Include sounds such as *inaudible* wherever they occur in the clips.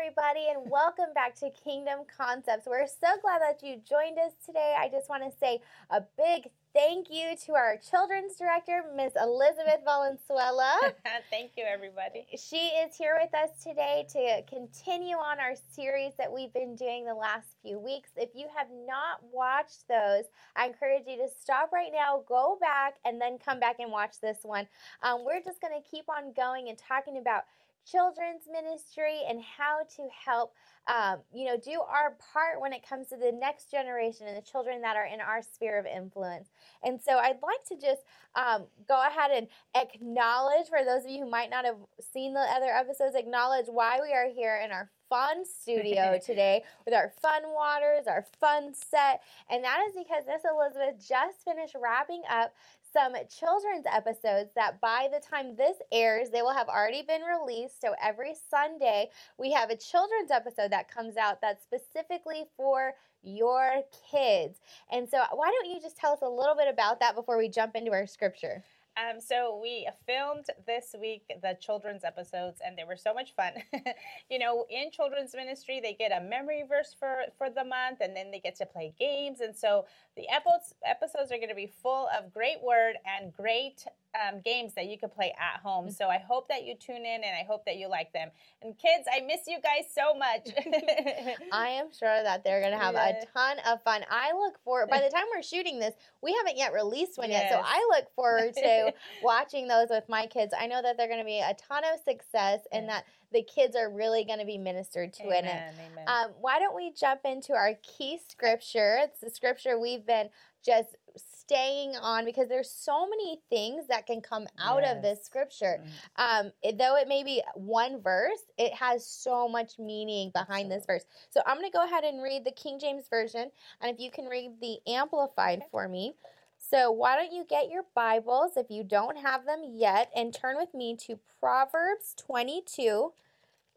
everybody, and welcome back to Kingdom Concepts. We're so glad that you joined us today. I just want to say a big thank you to our children's director, Miss Elizabeth Valenzuela. *laughs* thank you, everybody. She is here with us today to continue on our series that we've been doing the last few weeks. If you have not watched those, I encourage you to stop right now, go back, and then come back and watch this one. Um, we're just going to keep on going and talking about children's ministry and how to help um, you know do our part when it comes to the next generation and the children that are in our sphere of influence and so i'd like to just um, go ahead and acknowledge for those of you who might not have seen the other episodes acknowledge why we are here in our fun studio *laughs* today with our fun waters, our fun set. And that is because Miss Elizabeth just finished wrapping up some children's episodes that by the time this airs, they will have already been released. So every Sunday, we have a children's episode that comes out that's specifically for your kids. And so, why don't you just tell us a little bit about that before we jump into our scripture? Um, so we filmed this week the children's episodes, and they were so much fun. *laughs* you know, in children's ministry, they get a memory verse for for the month, and then they get to play games. And so the episodes episodes are going to be full of great word and great um, games that you can play at home. Mm-hmm. So I hope that you tune in, and I hope that you like them. And kids, I miss you guys so much. *laughs* I am sure that they're going to have yeah. a ton of fun. I look forward. By the time we're shooting this, we haven't yet released one yes. yet, so I look forward to *laughs* watching those with my kids. I know that they're going to be a ton of success and that the kids are really going to be ministered to amen, it. And, um, why don't we jump into our key scripture? It's the scripture we've been just staying on because there's so many things that can come out yes. of this scripture. Mm-hmm. Um, it, though it may be one verse, it has so much meaning behind Absolutely. this verse. So I'm going to go ahead and read the King James Version, and if you can read the Amplified okay. for me. So, why don't you get your Bibles if you don't have them yet and turn with me to Proverbs 22,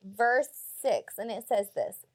verse 6. And it says this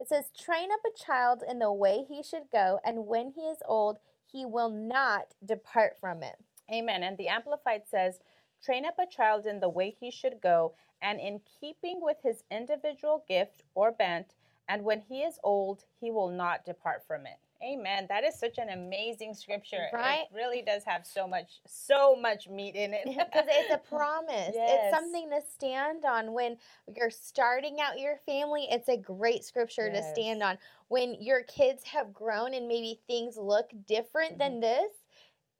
It says, Train up a child in the way he should go, and when he is old, he will not depart from it. Amen. And the Amplified says, Train up a child in the way he should go, and in keeping with his individual gift or bent, and when he is old, he will not depart from it. Amen. That is such an amazing scripture. Right? It really does have so much, so much meat in it. *laughs* Because it's a promise. Yes. It's something to stand on. When you're starting out your family, it's a great scripture yes. to stand on. When your kids have grown and maybe things look different mm-hmm. than this,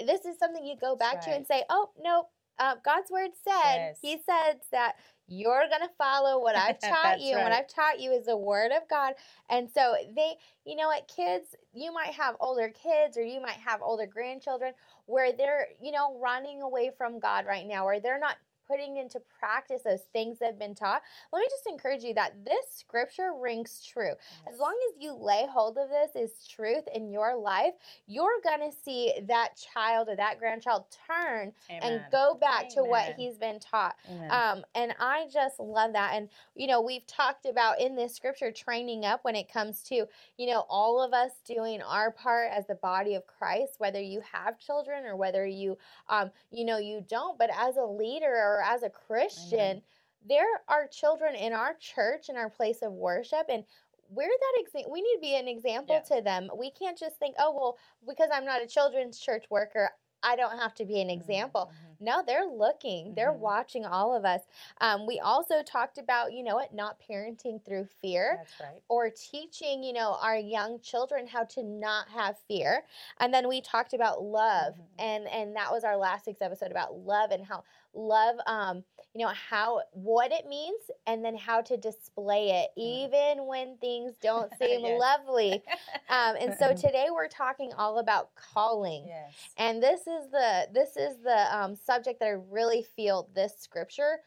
this is something you go back right. to and say, oh, no, uh, God's word said, yes. He said that you're going to follow what I've *laughs* taught you. And what I've taught you is the word of God. And so they, you know what, kids, you might have older kids or you might have older grandchildren where they're, you know, running away from God right now, or they're not putting into practice those things that have been taught, let me just encourage you that this scripture rings true. Yes. As long as you lay hold of this as truth in your life, you're going to see that child or that grandchild turn Amen. and go back Amen. to what he's been taught. Um, and I just love that. And, you know, we've talked about in this scripture training up when it comes to, you know, all of us doing our part as the body of Christ, whether you have children or whether you, um, you know, you don't. But as a leader or or as a Christian, there are children in our church, in our place of worship, and we're that example. We need to be an example yeah. to them. We can't just think, oh, well, because I'm not a children's church worker, I don't have to be an example. Mm-hmm. No, they're looking, they're mm-hmm. watching all of us. Um, we also talked about, you know what, not parenting through fear. Right. Or teaching, you know, our young children how to not have fear. And then we talked about love. Mm-hmm. And and that was our last week's episode about love and how love um, you know, how what it means and then how to display it, mm. even when things don't *laughs* seem yes. lovely. Um, and so *laughs* today we're talking all about calling. Yes. And this is the this is the um, subject that I really feel this scripture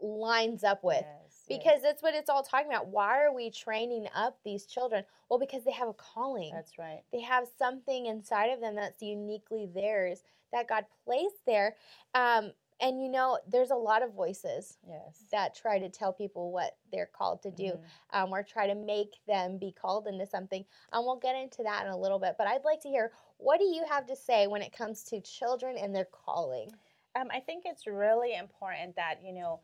lines up with. Yes because that's what it's all talking about. Why are we training up these children? Well, because they have a calling. That's right. They have something inside of them that's uniquely theirs that God placed there. Um, and you know there's a lot of voices yes. that try to tell people what they're called to do mm-hmm. um, or try to make them be called into something and we'll get into that in a little bit but i'd like to hear what do you have to say when it comes to children and their calling um, i think it's really important that you know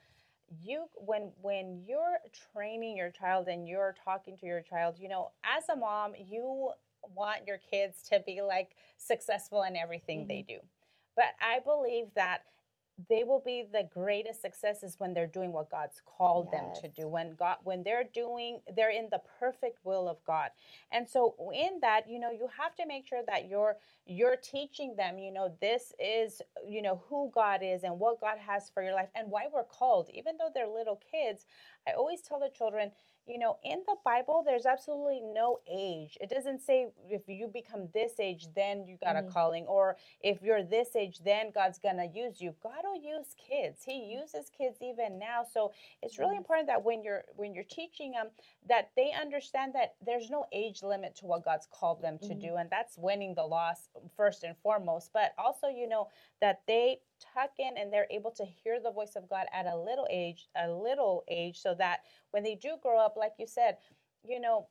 you when when you're training your child and you're talking to your child you know as a mom you want your kids to be like successful in everything mm-hmm. they do but i believe that they will be the greatest successes when they're doing what God's called yes. them to do. When God when they're doing they're in the perfect will of God. And so in that, you know, you have to make sure that you're you're teaching them, you know, this is, you know, who God is and what God has for your life and why we're called. Even though they're little kids, I always tell the children, you know, in the Bible, there's absolutely no age. It doesn't say if you become this age, then you got mm-hmm. a calling, or if you're this age, then God's gonna use you. God will use kids. He uses kids even now. So it's really important that when you're when you're teaching them, that they understand that there's no age limit to what God's called them to mm-hmm. do, and that's winning the loss first and foremost. But also, you know, that they tuck in and they're able to hear the voice of God at a little age, a little age, so that when they do grow up, like you said, you know,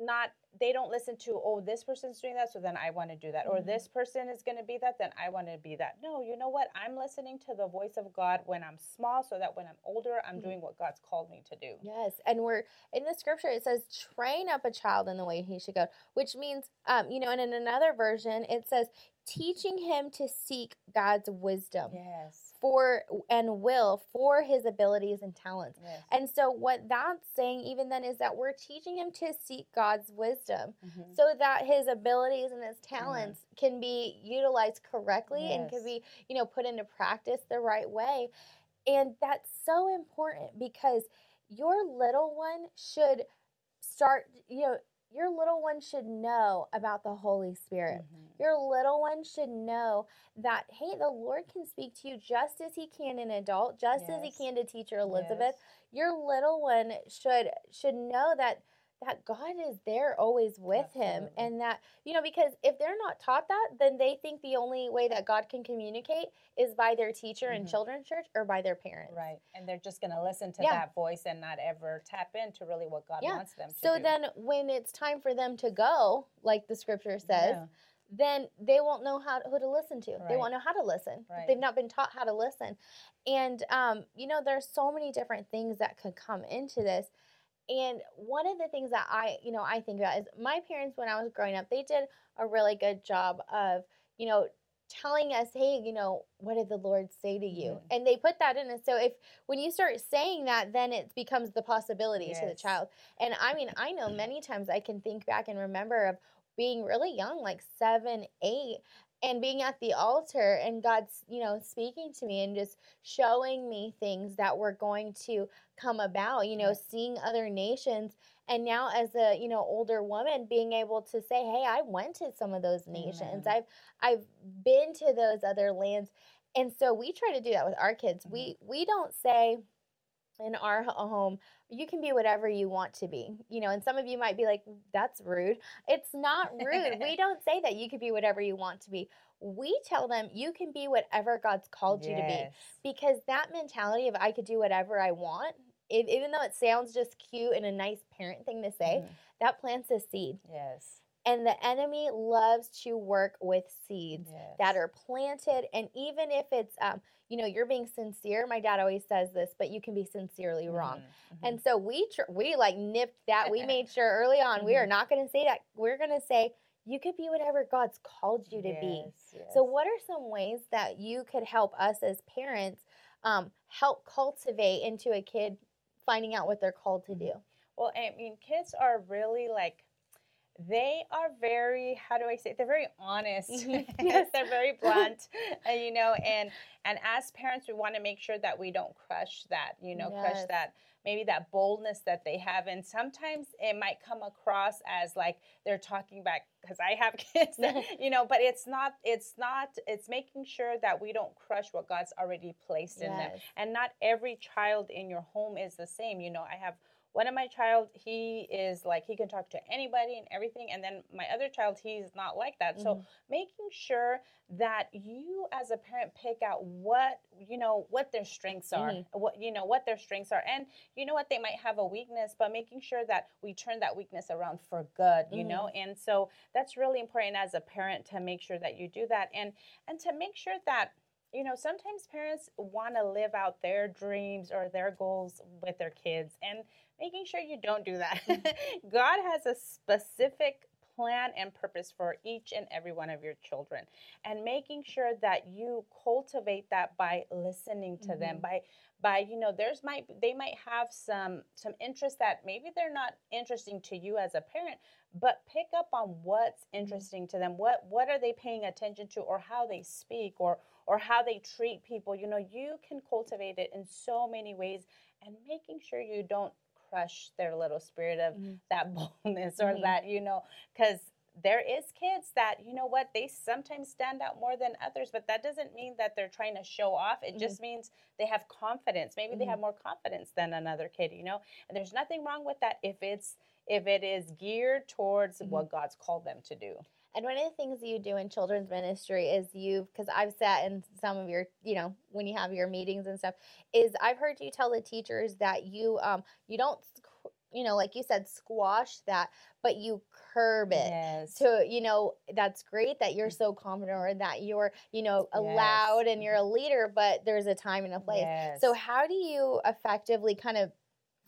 not they don't listen to oh this person's doing that so then i want to do that mm-hmm. or this person is going to be that then i want to be that no you know what i'm listening to the voice of god when i'm small so that when i'm older i'm mm-hmm. doing what god's called me to do yes and we're in the scripture it says train up a child in the way he should go which means um you know and in another version it says teaching him to seek god's wisdom yes for and will for his abilities and talents. Yes. And so what that's saying even then is that we're teaching him to seek God's wisdom mm-hmm. so that his abilities and his talents mm-hmm. can be utilized correctly yes. and can be, you know, put into practice the right way. And that's so important because your little one should start, you know, your little one should know about the Holy Spirit. Mm-hmm. Your little one should know that, hey, the Lord can speak to you just as He can an adult, just yes. as He can to teacher Elizabeth. Yes. Your little one should should know that that God is there always with Absolutely. him and that you know because if they're not taught that then they think the only way that God can communicate is by their teacher mm-hmm. in children's church or by their parents. Right. And they're just going to listen to yeah. that voice and not ever tap into really what God yeah. wants them to do. so do. then when it's time for them to go like the scripture says yeah. Then they won't know how who to listen to. Right. They won't know how to listen. Right. They've not been taught how to listen, and um, you know there's so many different things that could come into this and one of the things that I, you know, I think about is my parents when I was growing up, they did a really good job of, you know, telling us, hey, you know, what did the Lord say to you? Mm-hmm. And they put that in. And so if when you start saying that, then it becomes the possibility yes. to the child. And I mean, I know many times I can think back and remember of being really young, like seven, eight, and being at the altar and God's, you know, speaking to me and just showing me things that were going to come about, you know, seeing other nations and now as a, you know, older woman being able to say, "Hey, I went to some of those nations. I've I've been to those other lands." And so we try to do that with our kids. Mm-hmm. We we don't say in our home you can be whatever you want to be you know and some of you might be like that's rude it's not rude we *laughs* don't say that you could be whatever you want to be we tell them you can be whatever god's called yes. you to be because that mentality of i could do whatever i want if, even though it sounds just cute and a nice parent thing to say mm-hmm. that plants a seed yes and the enemy loves to work with seeds yes. that are planted. And even if it's, um, you know, you're being sincere, my dad always says this, but you can be sincerely wrong. Mm-hmm. And so we, tr- we like nipped that. we made sure early on mm-hmm. we are mm-hmm. not going to say that. We're going to say, you could be whatever God's called you to yes, be. Yes. So, what are some ways that you could help us as parents um, help cultivate into a kid finding out what they're called to mm-hmm. do? Well, I mean, kids are really like they are very how do i say it? they're very honest mm-hmm. *laughs* *laughs* yes. they're very blunt uh, you know and and as parents we want to make sure that we don't crush that you know yes. crush that maybe that boldness that they have and sometimes it might come across as like they're talking back because i have *laughs* kids you know but it's not it's not it's making sure that we don't crush what god's already placed yes. in them and not every child in your home is the same you know i have one of my child he is like he can talk to anybody and everything and then my other child he's not like that mm-hmm. so making sure that you as a parent pick out what you know what their strengths are mm-hmm. what you know what their strengths are and you know what they might have a weakness but making sure that we turn that weakness around for good you mm-hmm. know and so that's really important as a parent to make sure that you do that and and to make sure that you know, sometimes parents want to live out their dreams or their goals with their kids and making sure you don't do that. *laughs* God has a specific plan and purpose for each and every one of your children and making sure that you cultivate that by listening to mm-hmm. them by by you know there's might they might have some some interest that maybe they're not interesting to you as a parent but pick up on what's mm-hmm. interesting to them what what are they paying attention to or how they speak or or how they treat people you know you can cultivate it in so many ways and making sure you don't crush their little spirit of mm-hmm. that *laughs* boldness or mm-hmm. that you know because there is kids that you know what they sometimes stand out more than others but that doesn't mean that they're trying to show off it mm-hmm. just means they have confidence maybe they have mm-hmm. more confidence than another kid you know and there's nothing wrong with that if it's if it is geared towards mm-hmm. what god's called them to do and one of the things you do in children's ministry is you, because I've sat in some of your, you know, when you have your meetings and stuff, is I've heard you tell the teachers that you, um, you don't, you know, like you said, squash that, but you curb it. Yes. To, you know, that's great that you're so confident or that you're, you know, allowed yes. and you're a leader, but there's a time and a place. Yes. So how do you effectively kind of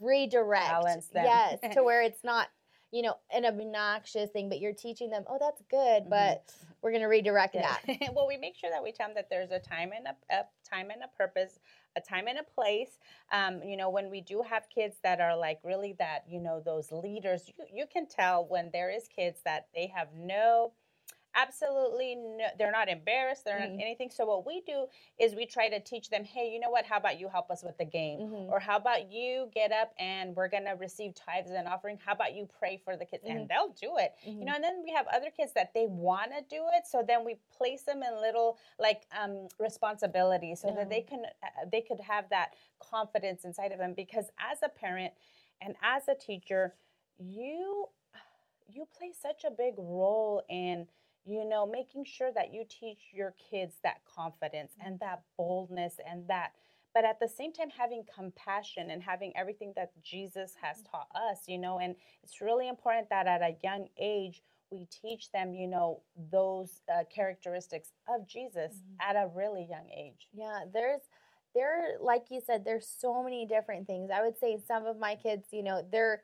redirect? Balance them. Yes, to where it's not you know, an obnoxious thing, but you're teaching them, oh, that's good, mm-hmm. but we're going to redirect yeah. that. *laughs* well, we make sure that we tell them that there's a time and a, a time and a purpose, a time and a place. Um, you know, when we do have kids that are like really that, you know, those leaders, you, you can tell when there is kids that they have no absolutely no, they're not embarrassed they're mm-hmm. not anything so what we do is we try to teach them hey you know what how about you help us with the game mm-hmm. or how about you get up and we're going to receive tithes and offering how about you pray for the kids mm-hmm. and they'll do it you know mm-hmm. and then we have other kids that they want to do it so then we place them in little like um, responsibilities so that they can uh, they could have that confidence inside of them because as a parent and as a teacher you you play such a big role in you know, making sure that you teach your kids that confidence and mm-hmm. that boldness and that, but at the same time, having compassion and having everything that Jesus has mm-hmm. taught us, you know, and it's really important that at a young age, we teach them, you know, those uh, characteristics of Jesus mm-hmm. at a really young age. Yeah, there's, there, like you said, there's so many different things. I would say some of my kids, you know, they're,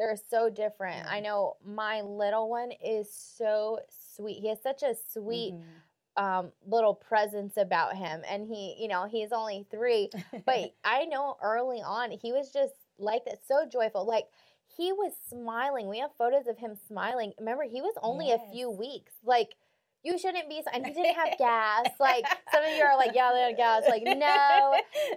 they're so different. I know my little one is so sweet. He has such a sweet mm-hmm. um, little presence about him. And he, you know, he's only three, but *laughs* I know early on he was just like that, so joyful. Like he was smiling. We have photos of him smiling. Remember, he was only yes. a few weeks. Like, you shouldn't be and he didn't have *laughs* gas like some of you are like yeah they had gas like no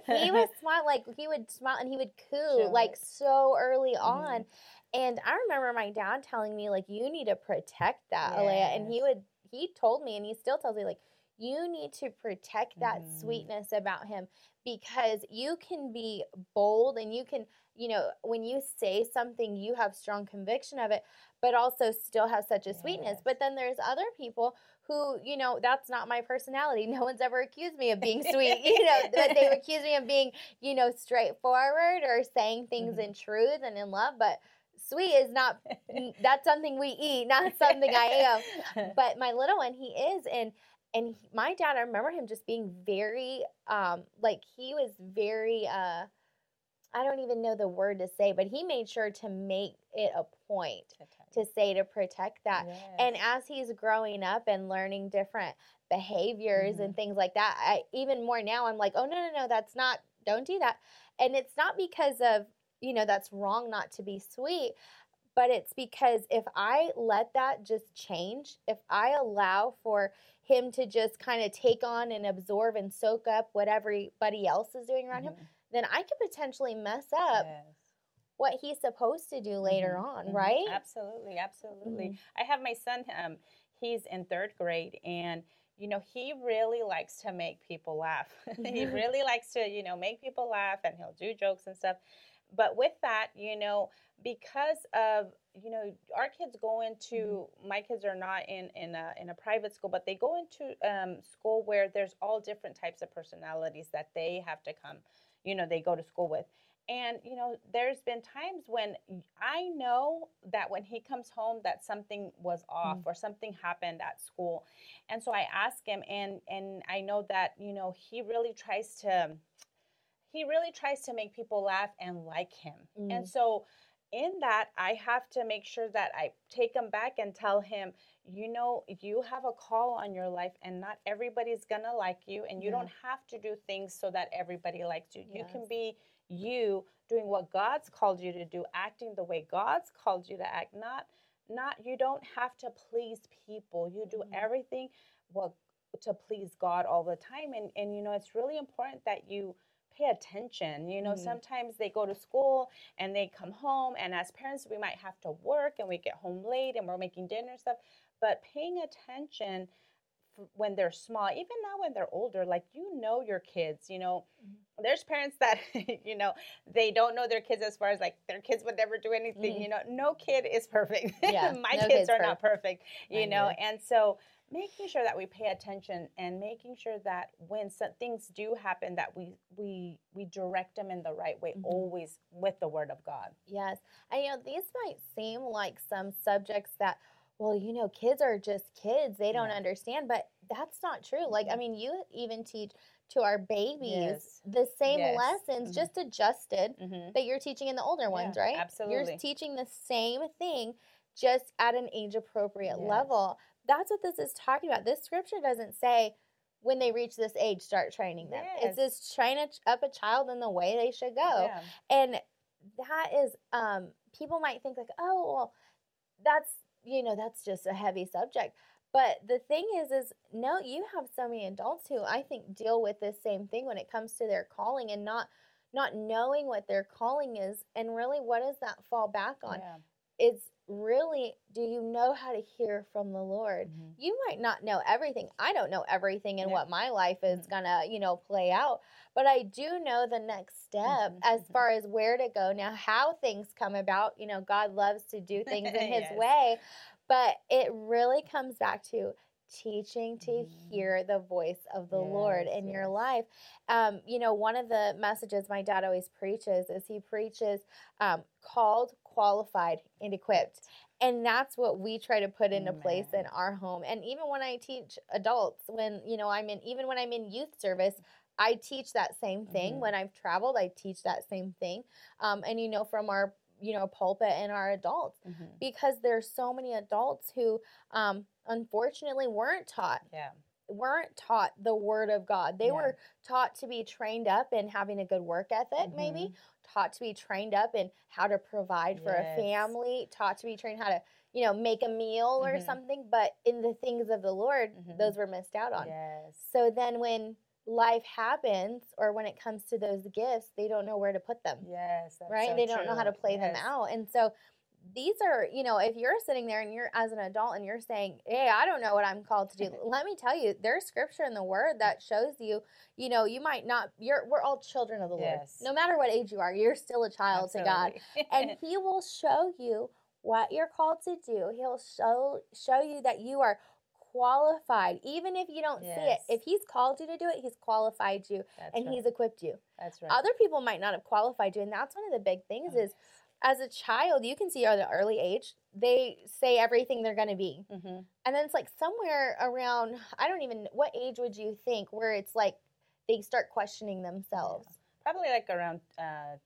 he was *laughs* smile like he would smile and he would coo sure. like so early mm-hmm. on and I remember my dad telling me, like, you need to protect that, yes. Alea. And he would, he told me, and he still tells me, like, you need to protect that mm. sweetness about him because you can be bold and you can, you know, when you say something, you have strong conviction of it, but also still have such a yes. sweetness. But then there's other people who, you know, that's not my personality. *laughs* No one's ever accused me of being *laughs* sweet, you know, but they accuse me of being, you know, straightforward or saying things mm-hmm. in truth and in love. But sweet is not *laughs* that's something we eat, not something I am. But my little one, he is, and and he, my dad, I remember him just being very, um, like he was very, uh, I don't even know the word to say, but he made sure to make it a point to say to protect that. Yes. And as he's growing up and learning different behaviors mm-hmm. and things like that, I even more now I'm like, oh no no no, that's not. Don't do that. And it's not because of you know, that's wrong not to be sweet. But it's because if I let that just change, if I allow for him to just kind of take on and absorb and soak up what everybody else is doing around mm-hmm. him, then I could potentially mess up yes. What he's supposed to do later mm-hmm. on, mm-hmm. right? Absolutely, absolutely. Mm-hmm. I have my son, um, he's in third grade, and you know, he really likes to make people laugh. *laughs* he really likes to, you know, make people laugh and he'll do jokes and stuff but with that, you know, because of you know our kids go into mm-hmm. my kids are not in in a in a private school, but they go into um, school where there's all different types of personalities that they have to come, you know, they go to school with. And you know there's been times when i know that when he comes home that something was off mm. or something happened at school and so i ask him and and i know that you know he really tries to he really tries to make people laugh and like him mm. and so in that i have to make sure that i take him back and tell him you know you have a call on your life and not everybody's gonna like you and you yeah. don't have to do things so that everybody likes you yes. you can be you doing what God's called you to do, acting the way God's called you to act. Not not you don't have to please people. You do mm-hmm. everything well to please God all the time. And and you know, it's really important that you pay attention. You know, mm-hmm. sometimes they go to school and they come home and as parents we might have to work and we get home late and we're making dinner stuff. But paying attention when they're small, even now when they're older, like you know your kids, you know, mm-hmm. there's parents that, *laughs* you know, they don't know their kids as far as like their kids would never do anything, mm-hmm. you know, no kid is perfect. *laughs* Yeah, My no kids are perfect. not perfect, you know, and so making sure that we pay attention and making sure that when some things do happen that we we we direct them in the right way mm-hmm. always with the word of god yes and you know these might seem like some subjects that well, you know, kids are just kids. They don't yeah. understand. But that's not true. Like, I mm-hmm. mean, you even teach to our babies yes. the same yes. lessons, mm-hmm. just adjusted mm-hmm. that you're teaching in the older ones, right? Absolutely. You're teaching the same thing, just at an age appropriate yes. level. That's what this is talking about. This scripture doesn't say, when they reach this age, start training them. It's just train up a child in the way they should go. Yeah. And that is, um, people might think like, oh, well, that's you know, that's just a heavy subject. But the thing is, is no, you have so many adults who I think deal with this same thing when it comes to their calling and not not knowing what their calling is and really what does that fall back on? Yeah. It's really do you know how to hear from the Lord? Mm-hmm. You might not know everything. I don't know everything in yeah. what my life is mm-hmm. gonna, you know, play out, but I do know the next step mm-hmm. as mm-hmm. far as where to go. Now, how things come about, you know, God loves to do *laughs* things in His yes. way, but it really comes back to teaching to mm-hmm. hear the voice of the yes, Lord in yes. your life. Um, you know, one of the messages my dad always preaches is he preaches um, called, qualified, and equipped. And that's what we try to put into Amen. place in our home. And even when I teach adults, when, you know, I'm in, even when I'm in youth service, I teach that same thing. Mm-hmm. When I've traveled, I teach that same thing. Um, and, you know, from our you know pulpit and our adults mm-hmm. because there's so many adults who um, unfortunately weren't taught yeah weren't taught the word of god they yeah. were taught to be trained up in having a good work ethic mm-hmm. maybe taught to be trained up in how to provide yes. for a family taught to be trained how to you know make a meal mm-hmm. or something but in the things of the lord mm-hmm. those were missed out on yes. so then when life happens or when it comes to those gifts they don't know where to put them yes right so they don't true. know how to play yes. them out and so these are you know if you're sitting there and you're as an adult and you're saying hey i don't know what i'm called to do *laughs* let me tell you there's scripture in the word that shows you you know you might not you're we're all children of the yes. lord no matter what age you are you're still a child Absolutely. to god *laughs* and he will show you what you're called to do he'll show show you that you are qualified, even if you don't yes. see it. If he's called you to do it, he's qualified you that's and right. he's equipped you. That's right. Other people might not have qualified you, and that's one of the big things is as a child, you can see at an early age, they say everything they're going to be. Mm-hmm. And then it's like somewhere around, I don't even, what age would you think where it's like they start questioning themselves? Yeah. Probably like around uh,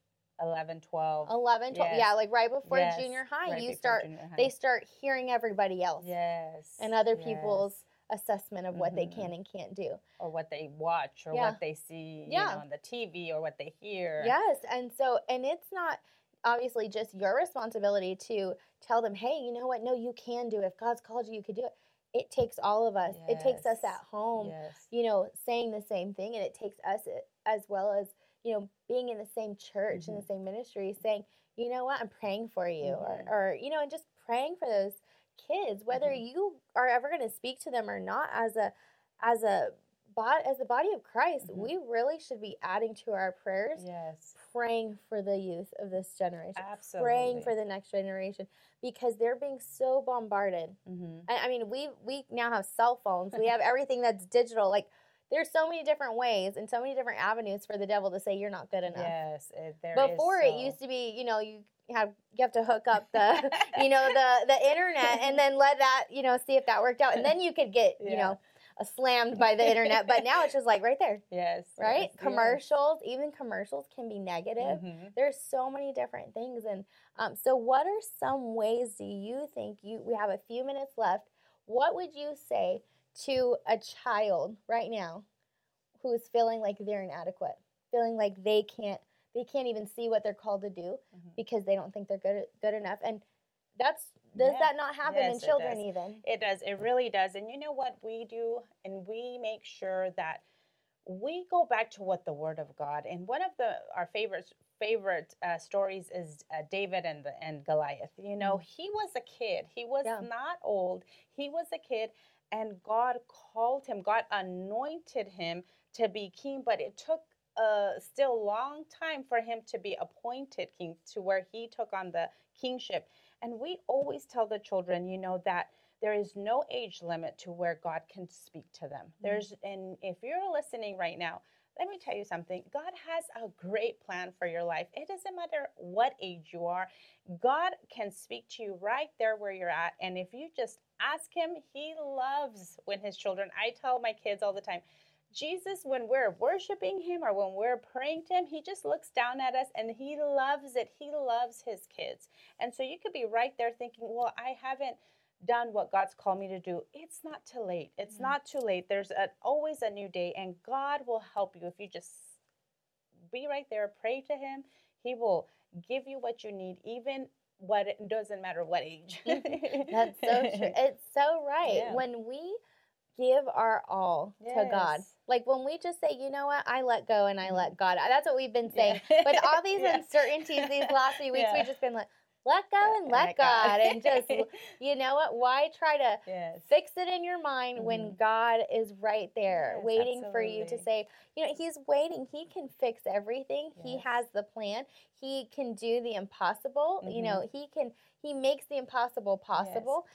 11 12 11 12 yes. yeah like right before yes. junior high right you start high. they start hearing everybody else yes and other yes. people's assessment of what mm-hmm. they can and can't do or what they watch or yeah. what they see yeah. know, on the tv or what they hear yes and so and it's not obviously just your responsibility to tell them hey you know what? No you can do it. If god's called you you could do it. It takes all of us. It takes us at home you know saying the same thing and it takes us as well as you know, being in the same church mm-hmm. in the same ministry, saying, you know what, I'm praying for you, mm-hmm. or, or, you know, and just praying for those kids, whether mm-hmm. you are ever going to speak to them or not, as a, as a, as the body of Christ, mm-hmm. we really should be adding to our prayers. Yes. Praying for the youth of this generation. Absolutely. Praying for the next generation because they're being so bombarded. Mm-hmm. I, I mean, we we now have cell phones. We have *laughs* everything that's digital. Like there's so many different ways and so many different avenues for the devil to say you're not good enough. Yes, it, there Before so. it used to be, you know, you have you have to hook up the *laughs* you know the the internet and then let that you know see if that worked out and then you could get you know slammed *laughs* by the internet but now it's just like right there Yes. right yes, yes. commercials even commercials can be negative Mhm. there's so many different things and um, so what are some ways do you think you we have a few minutes left what would you say to a child right now who is feeling like they're inadequate feeling like they can't they can't even see what they're called to do Mhm. because they don't think they're good good enough and that's does Yeah. that not happen in Yes, it children does. even It does. It really does. And you know what we do? And we make sure that we go back to what the Word of God. And one of the our favorite favorite uh, stories is uh, David and the, and Goliath. You know, he was a kid. He was Yeah. not old. He was a kid, and God called him. God anointed him to be king. But it took a still long time for him to be appointed king to where he took on the kingship. And we always tell the children, you know, that there is no age limit to where God can speak to them. Mm-hmm. There's, and if you're listening right now, let me tell you something. God has a great plan for your life. It doesn't matter what age you are, God can speak to you right there where you're at. And if you just ask Him, He loves when His children, I tell my kids all the time, Jesus, when we're worshiping Him or when we're praying to Him, He just looks down at us and He loves it. He loves His kids. And so you could be right there thinking, well, I haven't done what God's called me to do. It's not too late. It's Mhm. not too late. There's a, always a new day, and God will help you if you just be right there, pray to Him. He will give you what you need, even what it doesn't matter what age. *laughs* that's so true *laughs* it's so right Yeah. when we give our all to god like when we just say you know what i let go and i let god that's what we've been saying Yeah. with *laughs* all these Yeah. uncertainties these last few weeks Yeah. we've just been like let go and let god and just *laughs* you know what why try to yes. fix it in your mind when God is right there Yes, waiting for you to say, you know, He's waiting. He can fix everything. He has the plan. He can do the impossible. You Mhm. know, He can, He makes the impossible possible.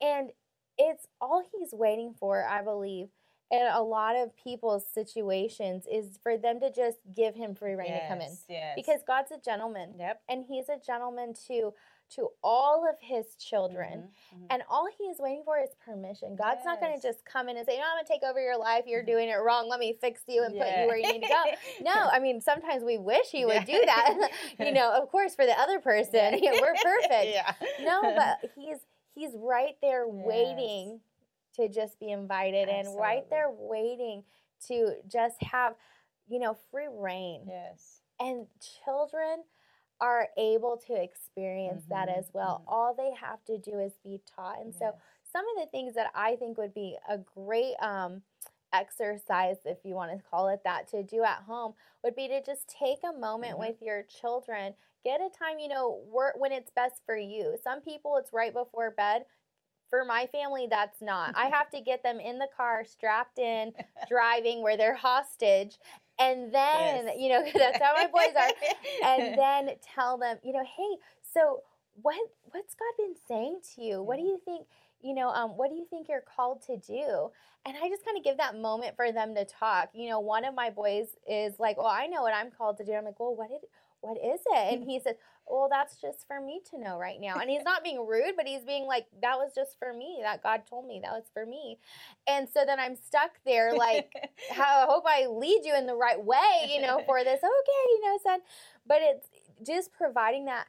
And it's all He's waiting for, I believe. In a lot of people's situations, is for them to just give him free rein to come in, Yes, Yes. because God's a gentleman, Yep. and He's a gentleman to to all of His children. Mhm, mhm. And all he is waiting for is permission. God's not going to just come in and say, "No, I'm going to take over your life. You're Mhm. doing it wrong. Let me fix you and put you where you need to go." *laughs* No, I mean sometimes we wish he would do that. *laughs* *laughs* you know, of course, for the other person, know, we're perfect. yeah. No, but he's he's right there waiting to just be invited and right there waiting to just have, you know, free rein. yes. And children are able to experience that Mhm, as well. mhm. All they have to do is be taught. And so some of the things that I think would be a great um, exercise, if you want to call it that, to do at home would be to just take a moment Mhm. with your children. Get a time, you know, work when it's best for you. Some people it's right before bed. For my family, that's not. I have *laughs* to get them in the car, strapped in, driving where they're hostage. And then, Yes. you know, *laughs* that's how my boys are and *laughs* then tell them, you know, hey, so what what's God been saying to you? What do you think, you know, um, what do you think you're called to do? And I just kind of give that moment for them to talk. You know, one of my boys is like, Well, I know what I'm called to do. I'm like, Well, what did what is it? And mm-hmm. he says, Well, that's just for me to know right now. And he's not being rude, but he's being like, That was just for me. That God told me that was for me. And so then I'm stuck there like *laughs* how I hope I lead you in the right way, you know, for this. *laughs* Okay, you know, son. But it's just providing that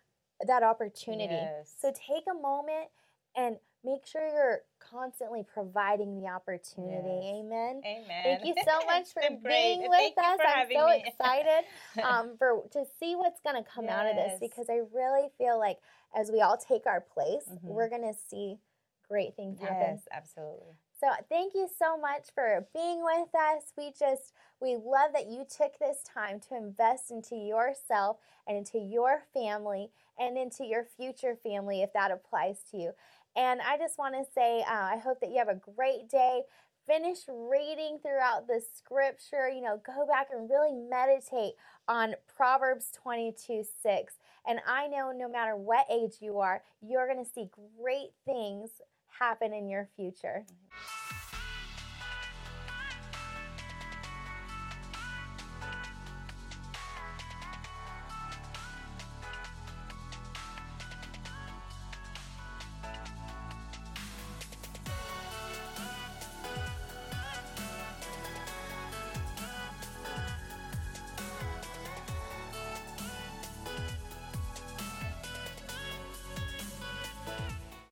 that opportunity. Yes. So take a moment and make sure you're constantly providing the opportunity. Yes. Amen. Amen. Thank you so *laughs* much for being with thank us. for I'm so me. excited *laughs* um, for to see what's going to come out of this because I really feel like as we all take our place, Mhm. we're going to see great things happen. yes, absolutely. So thank you so much for being with us. We just we love that you took this time to invest into yourself and into your family and into your future family if that applies to you. And I just want to say uh, I hope that you have a great day. Finish reading throughout the scripture. You know, go back and really meditate on Proverbs 22 6. And I know no matter what age you are, you're going to see great things happen in your future.